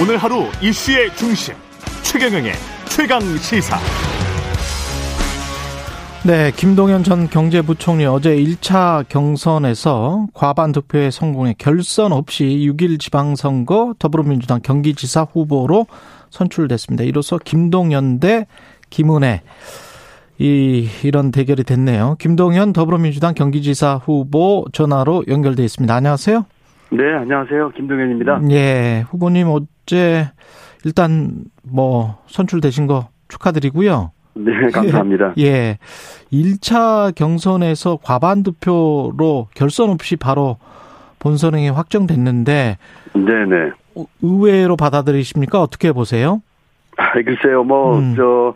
오늘 하루 이슈의 중심 최경영의 최강 시사. 네, 김동연 전 경제부총리 어제 1차 경선에서 과반 득표에 성공해 결선 없이 6일 지방선거 더불어민주당 경기지사 후보로 선출됐습니다. 이로써 김동연 대 김은혜 이 이런 대결이 됐네요. 김동연 더불어민주당 경기지사 후보 전화로 연결돼 있습니다. 안녕하세요. 네, 안녕하세요. 김동현입니다. 예, 후보님 어제 일단 뭐 선출되신 거 축하드리고요. 네, 감사합니다. 예. 1차 경선에서 과반 득표로 결선 없이 바로 본선행이 확정됐는데 네 네. 의외로 받아들이십니까? 어떻게 보세요? 아, 글쎄요, 뭐, 음. 저,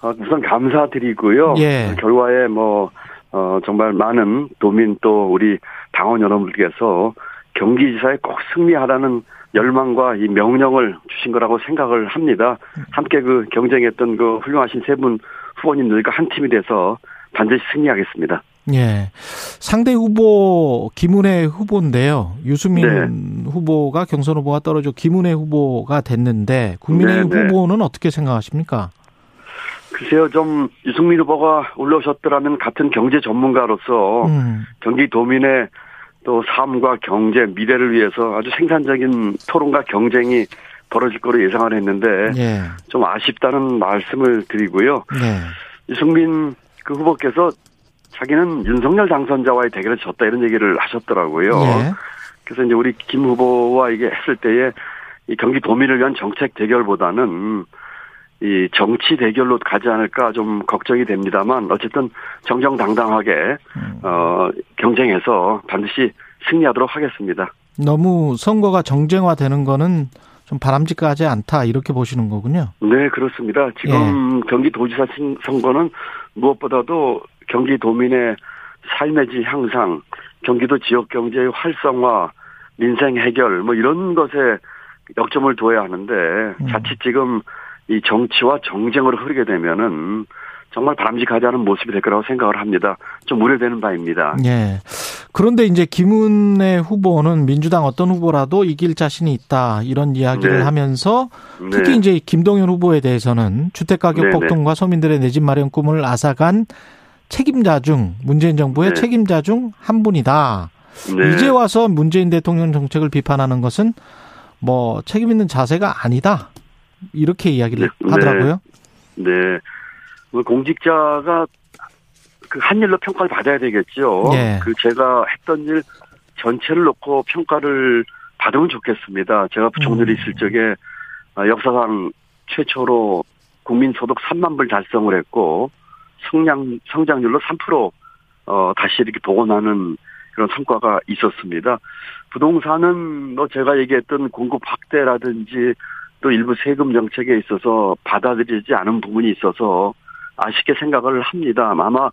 어, 우선 감사드리고요. 예. 결과에 뭐, 어, 정말 많은 도민 또 우리 당원 여러분들께서 경기지사에 꼭 승리하라는 열망과 이 명령을 주신 거라고 생각을 합니다. 함께 그 경쟁했던 그 훌륭하신 세 분 후보님들과 한 팀이 돼서 반드시 승리하겠습니다. 예. 상대 후보 김은혜 후보인데요. 유수민 네. 후보가 경선 후보가 떨어져 김은혜 후보가 됐는데 국민의힘 네, 네. 후보는 어떻게 생각하십니까? 글쎄요, 좀 유승민 후보가 올라오셨더라면 같은 경제 전문가로서 음. 경기도민의 또 삶과 경제, 미래를 위해서 아주 생산적인 토론과 경쟁이 벌어질 거로 예상을 했는데 예. 좀 아쉽다는 말씀을 드리고요. 네. 유승민 그 후보께서 자기는 윤석열 당선자와의 대결을 졌다 이런 얘기를 하셨더라고요. 예. 그래서 이제 우리 김 후보와 이게 했을 때에 이 경기도민을 위한 정책 대결보다는 이 정치 대결로 가지 않을까 좀 걱정이 됩니다만 어쨌든 정정당당하게 음. 어 경쟁해서 반드시 승리하도록 하겠습니다. 너무 선거가 정쟁화되는 거는 좀 바람직하지 않다 이렇게 보시는 거군요. 네 그렇습니다. 지금 경기도지사 신- 선거는 무엇보다도 경기도민의 삶의 질 향상, 경기도 지역 경제의 활성화, 민생 해결 뭐 이런 것에 역점을 둬야 하는데 자칫 지금 이 정치와 정쟁으로 흐르게 되면은 정말 바람직하지 않은 모습이 될 거라고 생각을 합니다. 좀 우려되는 바입니다. 예. 그런데 이제 김은혜 후보는 민주당 어떤 후보라도 이길 자신이 있다 이런 이야기를 네. 하면서 특히 네. 이제 김동연 후보에 대해서는 주택가격 네, 네. 폭등과 서민들의 내 집 마련 꿈을 앗아간 책임자 중 문재인 정부의 네. 책임자 중 한 분이다. 네. 이제 와서 문재인 대통령 정책을 비판하는 것은 뭐 책임 있는 자세가 아니다. 이렇게 이야기를 네. 하더라고요. 네. 뭐 공직자가 그 한 일로 평가를 받아야 되겠죠. 예. 그 제가 했던 일 전체를 놓고 평가를 받으면 좋겠습니다. 제가 부총리를 음. 있을 적에 아, 역사상 최초로 국민소득 3만 불 달성을 했고 성장 성장률로 3% 어, 다시 이렇게 복원하는 그런 성과가 있었습니다. 부동산은 뭐 제가 얘기했던 공급 확대라든지 또 일부 세금 정책에 있어서 받아들이지 않은 부분이 있어서 아쉽게 생각을 합니다. 아마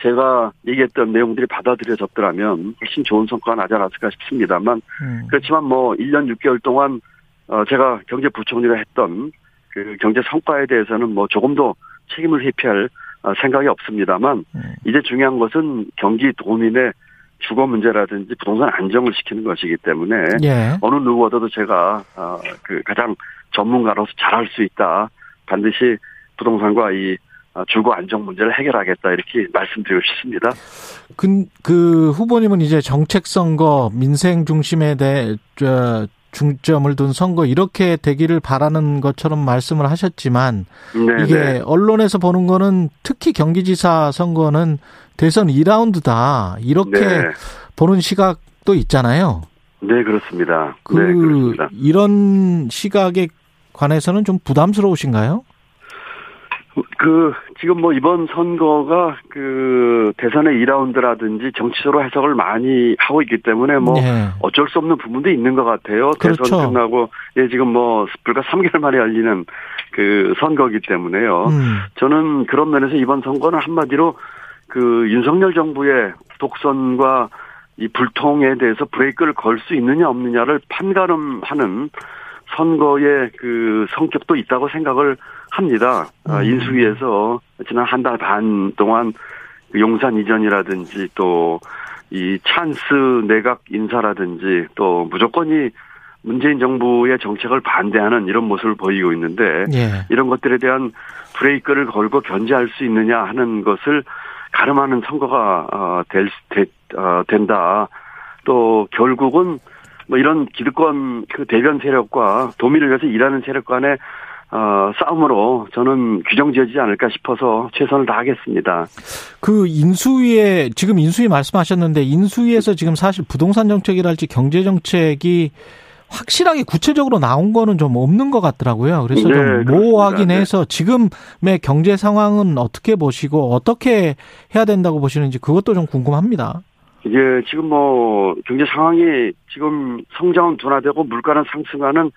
제가 얘기했던 내용들이 받아들여졌더라면 훨씬 좋은 성과가 나지 않았을까 싶습니다만 음. 그렇지만 뭐 1년 6개월 동안 어 제가 경제부총리가 했던 그 경제 성과에 대해서는 뭐 조금도 책임을 회피할 어, 생각이 없습니다만 음. 이제 중요한 것은 경기 도민의 주거 문제라든지 부동산 안정을 시키는 것이기 때문에 예. 어느 누구보다도 제가 어, 그 가장 전문가로서 잘할 수 있다. 반드시 부동산과 이 어, 주거 안정 문제를 해결하겠다 이렇게 말씀드리고 싶습니다. 그, 그 후보님은 이제 정책 선거, 민생 중심에 대해 저, 중점을 둔 선거 이렇게 되기를 바라는 것처럼 말씀을 하셨지만 네, 이게 네. 언론에서 보는 거는 특히 경기지사 선거는 대선 2라운드다 이렇게 네. 보는 시각도 있잖아요. 네, 그렇습니다. 그 네, 그렇습니다. 이런 시각에 관해서는 좀 부담스러우신가요? 그 지금 뭐 이번 선거가 그 대선의 2라운드라든지 정치적으로 해석을 많이 하고 있기 때문에 뭐 네. 어쩔 수 없는 부분도 있는 것 같아요. 그렇죠. 대선 끝나고 예 지금 뭐 불과 3개월 만에 열리는 그 선거기 때문에요. 음, 저는 그런 면에서 이번 선거는 한마디로 그 윤석열 정부의 독선과 이 불통에 대해서 브레이크를 걸 수 있느냐 없느냐를 판가름하는 선거의 그 성격도 있다고 생각을 합니다. 아, 음. 인수위에서 지난 한 달 반 동안 그 용산 이전이라든지 또 이 찬스 내각 인사라든지 또 무조건이 문재인 정부의 정책을 반대하는 이런 모습을 보이고 있는데 예. 이런 것들에 대한 브레이크를 걸고 견제할 수 있느냐 하는 것을 가름하는 선거가 어, 될, 되, 어, 된다. 또 결국은 뭐 이런 기득권 그 대변 세력과 도민을 위해서 일하는 세력 간의 어, 싸움으로 저는 규정 지어지지 않을까 싶어서 최선을 다하겠습니다. 그 인수위에 지금 인수위 말씀하셨는데 인수위에서 지금 사실 부동산 정책이랄지 경제 정책이 확실하게 구체적으로 나온 거는 좀 없는 것 같더라고요. 그래서 네, 좀. 모호하긴 네. 해서 지금의 경제 상황은 어떻게 보시고 어떻게 해야 된다고 보시는지 그것도 좀 궁금합니다. 이게 지금 뭐 경제 상황이 지금 성장은 둔화되고 물가는 상승하는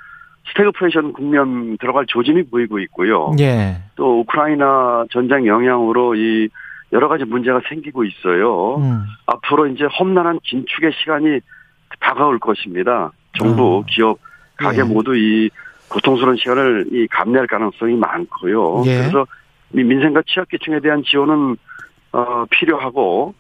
스태그플레이션 국면 들어갈 조짐이 보이고 있고요. 예. 또 우크라이나 전쟁 영향으로 이 여러 가지 문제가 생기고 있어요. 음. 앞으로 이제 험난한 긴축의 시간이 다가올 것입니다. 정부, 음. 기업, 가게 예. 모두 이 고통스러운 시간을 이 감내할 가능성이 많고요. 예. 그래서 이 민생과 취약계층에 대한 지원은 어 필요하고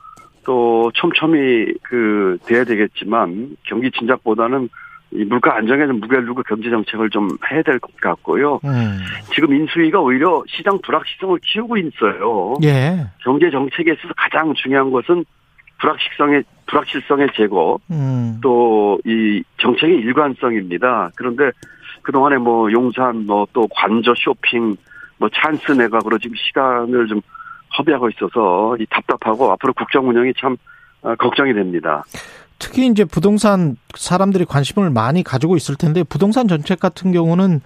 또 촘촘히 그 돼야 되겠지만 경기 진작보다는 이 물가 안정에 좀 무게를 두고 경제 정책을 좀 해야 될 것 같고요. 음. 지금 인수위가 오히려 시장 불확실성을 키우고 있어요. 예. 경제 정책에 있어서 가장 중요한 것은 불확실성의 불확실성의 제거, 음. 또이 정책의 일관성입니다. 그런데 그 동안에 뭐 용산, 뭐 또 관저 쇼핑, 뭐 찬스 내각으로 지금 시간을 좀 허비하고 있어서 이 답답하고 앞으로 국정 운영이 참 어, 걱정이 됩니다. 특히 이제 부동산 사람들이 관심을 많이 가지고 있을 텐데 부동산 정책 같은 경우는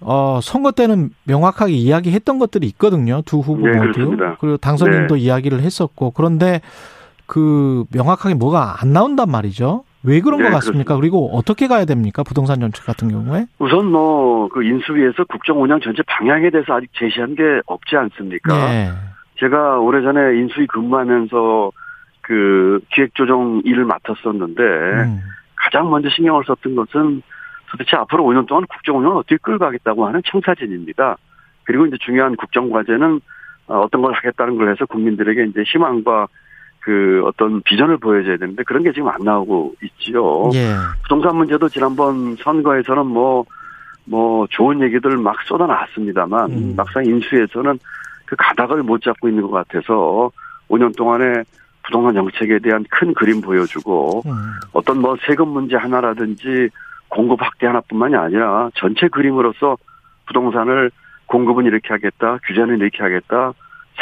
어 선거 때는 명확하게 이야기했던 것들이 있거든요. 두 후보 네, 모두. 그렇습니다. 그리고 당선인도 이야기를 했었고 그런데 그 명확하게 뭐가 안 나온단 말이죠. 왜 그런 네, 것 같습니까? 그리고 어떻게 가야 됩니까? 부동산 정책 같은 경우에? 우선 뭐 그 인수위에서 국정 운영 전체 방향에 대해서 아직 제시한 게 없지 않습니까? 네. 제가 오래전에 인수위 근무하면서 그 기획조정 일을 맡았었는데 음. 가장 먼저 신경을 썼던 것은 도대체 앞으로 5년 동안 국정 운영을 어떻게 끌어가겠다고 하는 청사진입니다. 그리고 이제 중요한 국정 과제는 어, 어떤 걸 하겠다는 걸 해서 국민들에게 이제 희망과 그 어떤 비전을 보여줘야 되는데 그런 게 지금 안 나오고 있지요. 예. 부동산 문제도 지난번 선거에서는 뭐, 뭐, 좋은 얘기들 막 쏟아놨습니다만, 음. 막상 인수에서는 그 가닥을 못 잡고 있는 것 같아서 5년 동안에 부동산 정책에 대한 큰 그림 보여주고, 음. 어떤 뭐 세금 문제 하나라든지 공급 확대 하나뿐만이 아니라 전체 그림으로서 부동산을 공급은 이렇게 하겠다, 규제는 이렇게 하겠다,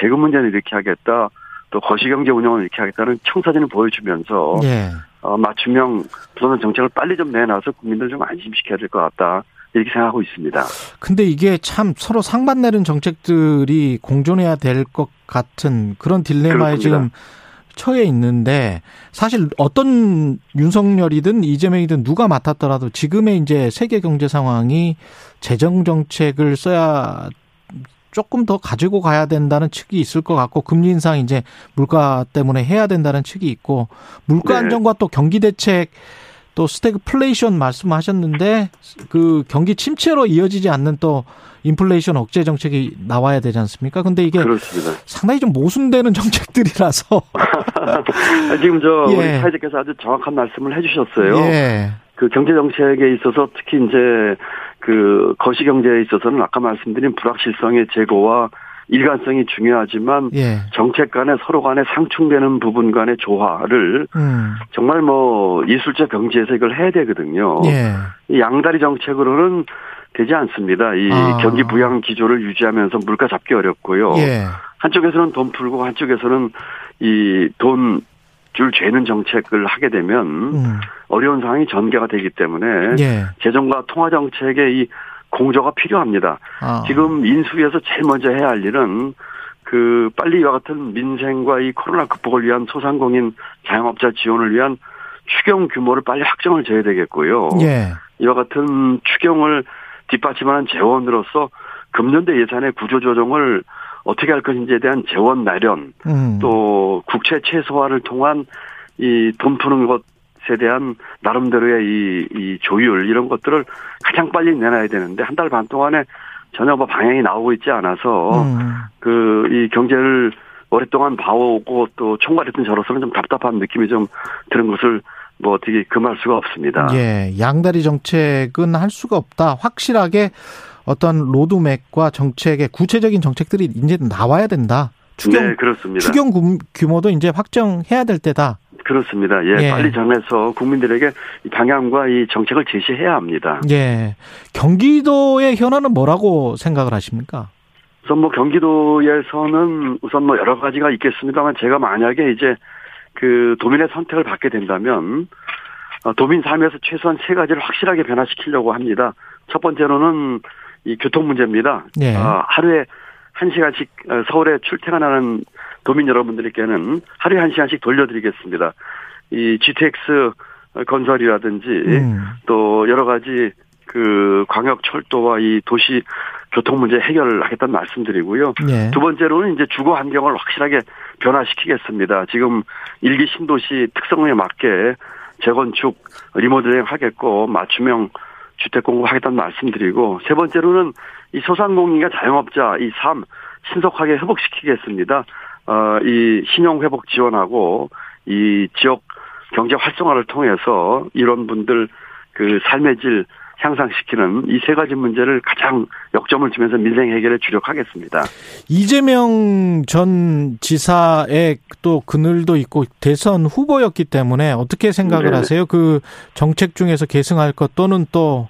세금 문제는 이렇게 하겠다, 또 거시경제 운영을 이렇게 하겠다는 청사진을 보여주면서 예. 어, 맞춤형 부동산 정책을 빨리 좀 내놔서 국민들 좀 안심시켜야 될 것 같다. 이렇게 생각하고 있습니다. 근데 이게 참 서로 상반되는 정책들이 공존해야 될 것 같은 그런 딜레마에 그렇습니다. 지금 처해 있는데 사실 어떤 윤석열이든 이재명이든 누가 맡았더라도 지금의 이제 세계 경제 상황이 재정 정책을 써야 조금 더 가지고 가야 된다는 측이 있을 것 같고 금리 인상 이제 물가 때문에 해야 된다는 측이 있고 물가 네. 안정과 또 경기 대책 또 스태그플레이션 말씀하셨는데 그 경기 침체로 이어지지 않는 또 인플레이션 억제 정책이 나와야 되지 않습니까? 근데 이게 그렇습니다. 상당히 좀 모순되는 정책들이라서 지금 저 예. 우리 사회자께서 아주 정확한 말씀을 해주셨어요. 예. 그 경제 정책에 있어서 특히 이제 그 거시 경제에 있어서는 아까 말씀드린 불확실성의 제거와 일관성이 중요하지만 예. 정책 간에 서로 간에 상충되는 부분 간의 조화를 음. 정말 뭐 이술적 경제에서 이걸 해야 되거든요. 예. 이 양다리 정책으로는 되지 않습니다. 이 아. 경기 부양 기조를 유지하면서 물가 잡기 어렵고요. 예. 한쪽에서는 돈 풀고 한쪽에서는 이 돈 줄 죄는 정책을 하게 되면 음. 어려운 상황이 전개가 되기 때문에 예. 재정과 통화 정책의 이 공조가 필요합니다. 아. 지금 인수위에서 제일 먼저 해야 할 일은 그 빨리 이와 같은 민생과 이 코로나 극복을 위한 소상공인 자영업자 지원을 위한 추경 규모를 빨리 확정을 줘야 되겠고요. 예. 이와 같은 추경을 뒷받침하는 재원으로서 금년도 예산의 구조조정을 어떻게 할 것인지에 대한 재원 마련, 음. 또 국채 최소화를 통한 이 돈 푸는 것 에 대한 나름대로의 이, 이 조율 이런 것들을 가장 빨리 내놔야 되는데 한 달 반 동안에 전혀 뭐 방향이 나오고 있지 않아서 음. 그이 경제를 오랫동안 봐오고 또 총괄했던 저로서는 좀 답답한 느낌이 좀 드는 것을 뭐 어떻게 금할 수가 없습니다. 예, 양다리 정책은 할 수가 없다. 확실하게 어떤 로드맵과 정책의 구체적인 정책들이 이제 나와야 된다. 추경 네, 그렇습니다. 추경 규모도 이제 확정해야 될 때다. 그렇습니다. 예, 예. 빨리 정해서 국민들에게 방향과 이 정책을 제시해야 합니다. 예. 경기도의 현안은 뭐라고 생각을 하십니까? 우선 뭐 경기도에서는 우선 뭐 여러 가지가 있겠습니다만 제가 만약에 이제 그 도민의 선택을 받게 된다면 어, 도민 삶에서 최소한 세 가지를 확실하게 변화시키려고 합니다. 첫 번째로는 이 교통 문제입니다. 예. 어, 하루에 한 시간씩 어, 서울에 출퇴근하는 도민 여러분들께는 하루에 한 시간씩 돌려드리겠습니다. 이 GTX 건설이라든지 음. 또 여러 가지 그 광역 철도와 이 도시 교통 문제 해결을 하겠다는 말씀드리고요. 네. 두 번째로는 이제 주거 환경을 확실하게 변화시키겠습니다. 지금 일기 신도시 특성에 맞게 재건축 리모델링 하겠고 맞춤형 주택 공급하겠다는 말씀드리고 세 번째로는 이 소상공인과 자영업자 이 삶 신속하게 회복시키겠습니다. 어, 이 신용 회복 지원하고 이 지역 경제 활성화를 통해서 이런 분들 그 삶의 질 향상시키는 이 세 가지 문제를 가장 역점을 주면서 민생 해결에 주력하겠습니다. 이재명 전 지사의 또 그늘도 있고 대선 후보였기 때문에 어떻게 생각을 네 하세요? 그 정책 중에서 계승할 것 또는 또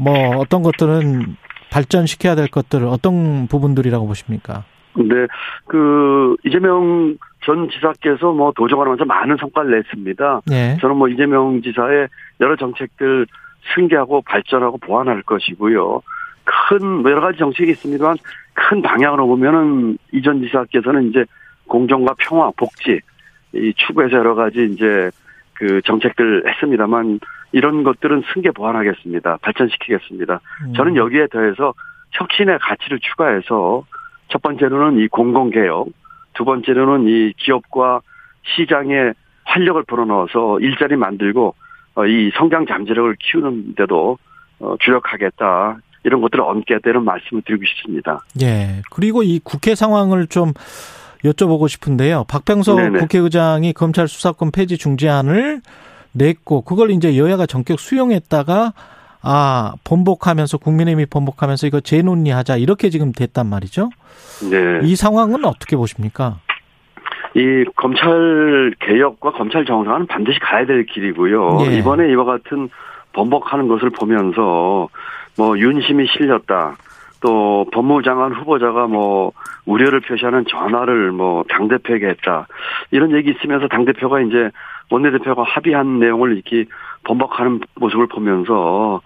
뭐 어떤 것들은 발전시켜야 될 것들 어떤 부분들이라고 보십니까? 네, 그 이재명 전 지사께서 뭐 도정하면서 많은 성과를 냈습니다. 네. 저는 뭐 이재명 지사의 여러 정책들 승계하고 발전하고 보완할 것이고요. 큰 여러 가지 정책이 있습니다만 큰 방향으로 보면은 이 전 지사께서는 이제 공정과 평화, 복지 이 추구해서 여러 가지 이제 그 정책들 했습니다만 이런 것들은 승계 보완하겠습니다. 발전시키겠습니다. 음. 저는 여기에 더해서 혁신의 가치를 추가해서 첫 번째로는 이 공공개혁, 두 번째로는 이 기업과 시장에 활력을 불어넣어서 일자리 만들고 어, 이 성장 잠재력을 키우는데도 어, 주력하겠다. 이런 것들을 얹겠다는 말씀을 드리고 싶습니다. 예. 그리고 이 국회 상황을 좀 여쭤보고 싶은데요. 박병석 네네. 국회의장이 검찰 수사권 폐지 중지안을 냈고 그걸 이제 여야가 전격 수용했다가 아, 번복하면서 국민의힘이 번복하면서 이거 재논의하자 이렇게 지금 됐단 말이죠. 네. 이 상황은 어떻게 보십니까? 이 검찰 개혁과 검찰 정상화는 반드시 가야 될 길이고요. 네. 이번에 이와 같은 번복하는 것을 보면서 뭐 윤심이 실렸다. 또 법무장관 후보자가 뭐 우려를 표시하는 전화를 뭐 당대표에게 했다. 이런 얘기 있으면서 당대표가 이제 원내대표가 합의한 내용을 이렇게 번복하는 모습을 보면서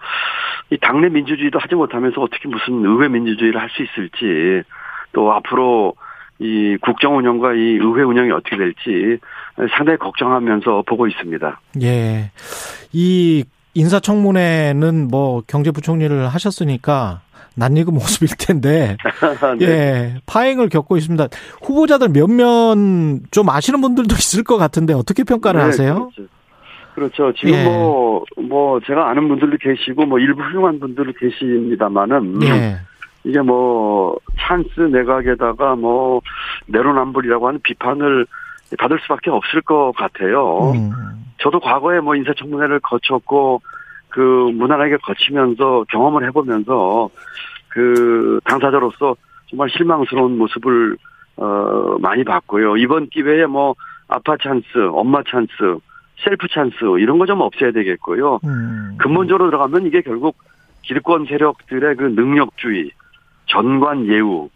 이 당내 민주주의도 하지 못하면서 어떻게 무슨 의회 민주주의를 할 수 있을지 또 앞으로 이 국정 운영과 이 의회 운영이 어떻게 될지 상당히 걱정하면서 보고 있습니다. 예. 이 인사청문회는 뭐 경제부총리를 하셨으니까 낯익은 모습일 텐데 네. 예 파행을 겪고 있습니다. 후보자들 몇몇 좀 아시는 분들도 있을 것 같은데 어떻게 평가를 네, 하세요? 그렇죠. 그렇죠. 지금 예. 뭐, 뭐, 제가 아는 분들도 계시고, 뭐, 일부 훌륭한 분들도 계십니다만은, 예. 이게 뭐, 찬스 내각에다가 뭐, 내로남불이라고 하는 비판을 받을 수밖에 없을 것 같아요. 음. 저도 과거에 뭐, 인사청문회를 거쳤고, 그, 무난하게 거치면서 경험을 해보면서, 그, 당사자로서 정말 실망스러운 모습을, 어, 많이 봤고요. 이번 기회에 뭐, 아빠 찬스, 엄마 찬스, 셀프 찬스 이런 거 좀 없애야 되겠고요. 음. 근본적으로 들어가면 이게 결국 기득권 세력들의 그 능력주의, 전관 예우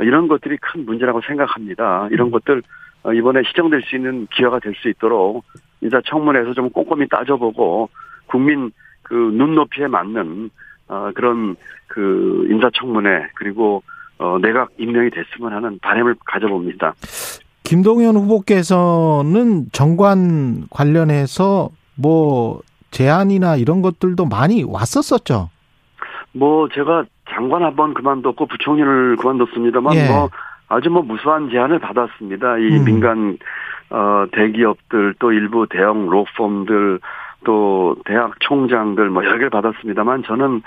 이런 것들이 큰 문제라고 생각합니다. 이런 음. 것들 어, 이번에 시정될 수 있는 기회가 될 수 있도록 인사청문회에서 좀 꼼꼼히 따져보고 국민 그 눈높이에 맞는 어 그런 그 인사청문회 그리고 어 내각 임명이 됐으면 하는 바람을 가져봅니다. 김동연 후보께서는 정관 관련해서 뭐 제안이나 이런 것들도 많이 왔었었죠. 뭐 제가 장관 한 번 그만뒀고 부총리를 그만뒀습니다만 예. 뭐 아주 뭐 무수한 제안을 받았습니다. 이 음. 민간 어 대기업들 또 일부 대형 로펌들 또 대학 총장들 뭐 여러 개를 받았습니다만 저는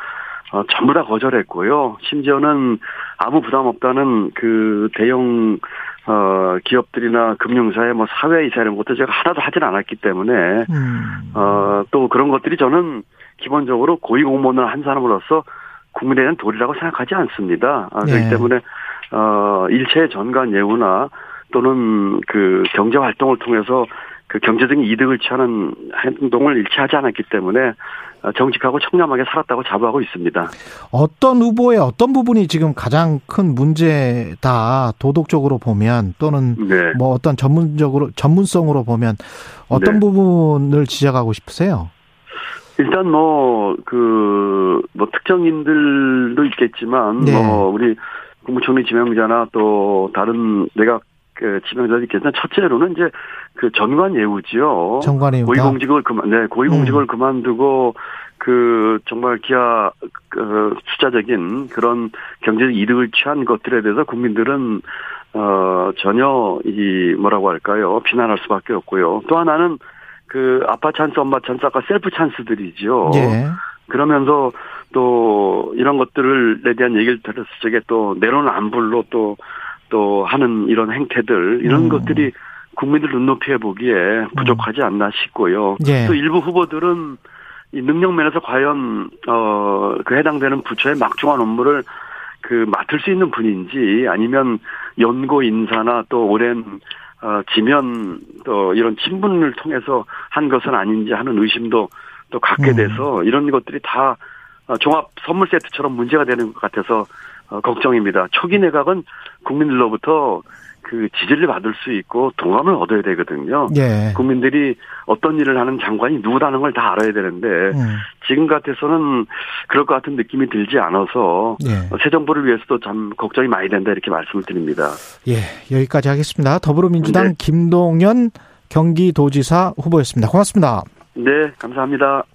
어, 전부 다 거절했고요. 심지어는 아무 부담 없다는 그 대형 어, 기업들이나 금융사의 뭐 사회이사 이런 것도 제가 하나도 하진 않았기 때문에, 음. 어, 또 그런 것들이 저는 기본적으로 고위공무원을 한 사람으로서 국민에 대한 도리라고 생각하지 않습니다. 아, 그렇기 네. 때문에, 어, 일체 전관 예우나 또는 그 경제 활동을 통해서 그 경제적인 이득을 취하는 행동을 일치하지 않았기 때문에 어, 정직하고 청렴하게 살았다고 자부하고 있습니다. 어떤 후보의 어떤 부분이 지금 가장 큰 문제다 도덕적으로 보면 또는 네. 뭐 어떤 전문적으로 전문성으로 보면 어떤 네. 부분을 지적하고 싶으세요? 일단 뭐, 그, 뭐, 특정인들도 있겠지만, 네. 뭐, 우리 국무총리 지명자나 또 다른 내각 그 지명자도 있겠지만, 첫째로는 이제 그 전관 예우지요. 정관의 음. 고위공직을 그만, 네, 고위공직을 그만두고, 그, 정말 기하, 그, 숫자적인 그런 경제적 이득을 취한 것들에 대해서 국민들은, 어, 전혀 이, 뭐라고 할까요. 비난할 수밖에 없고요. 또 하나는 그 아빠 찬스, 엄마 찬스, 아까 셀프 찬스들이죠. 예. 그러면서 또 이런 것들에 대한 얘기를 들었을 적에 또 내로남불로 또, 또 하는 이런 행태들, 이런 음. 것들이 국민들 눈높이에 보기에 부족하지 않나 싶고요. 예. 또 일부 후보들은 이 능력 면에서 과연, 어, 그 해당되는 부처의 막중한 업무를 그 맡을 수 있는 분인지 아니면 연고 인사나 또 오랜 어, 지면 또 이런 친분을 통해서 한 것은 아닌지 하는 의심도 또 갖게 음. 돼서 이런 것들이 다 어, 종합 선물 세트처럼 문제가 되는 것 같아서 어, 걱정입니다. 초기 내각은 국민들로부터 그 지지를 받을 수 있고 동감을 얻어야 되거든요. 예. 국민들이 어떤 일을 하는 장관이 누구다는 걸 다 알아야 되는데 음. 지금 같아서는 그럴 것 같은 느낌이 들지 않아서 예. 새 정부를 위해서도 참 걱정이 많이 된다 이렇게 말씀을 드립니다. 예. 여기까지 하겠습니다. 더불어민주당 네. 김동연 경기도지사 후보였습니다. 고맙습니다. 네, 감사합니다.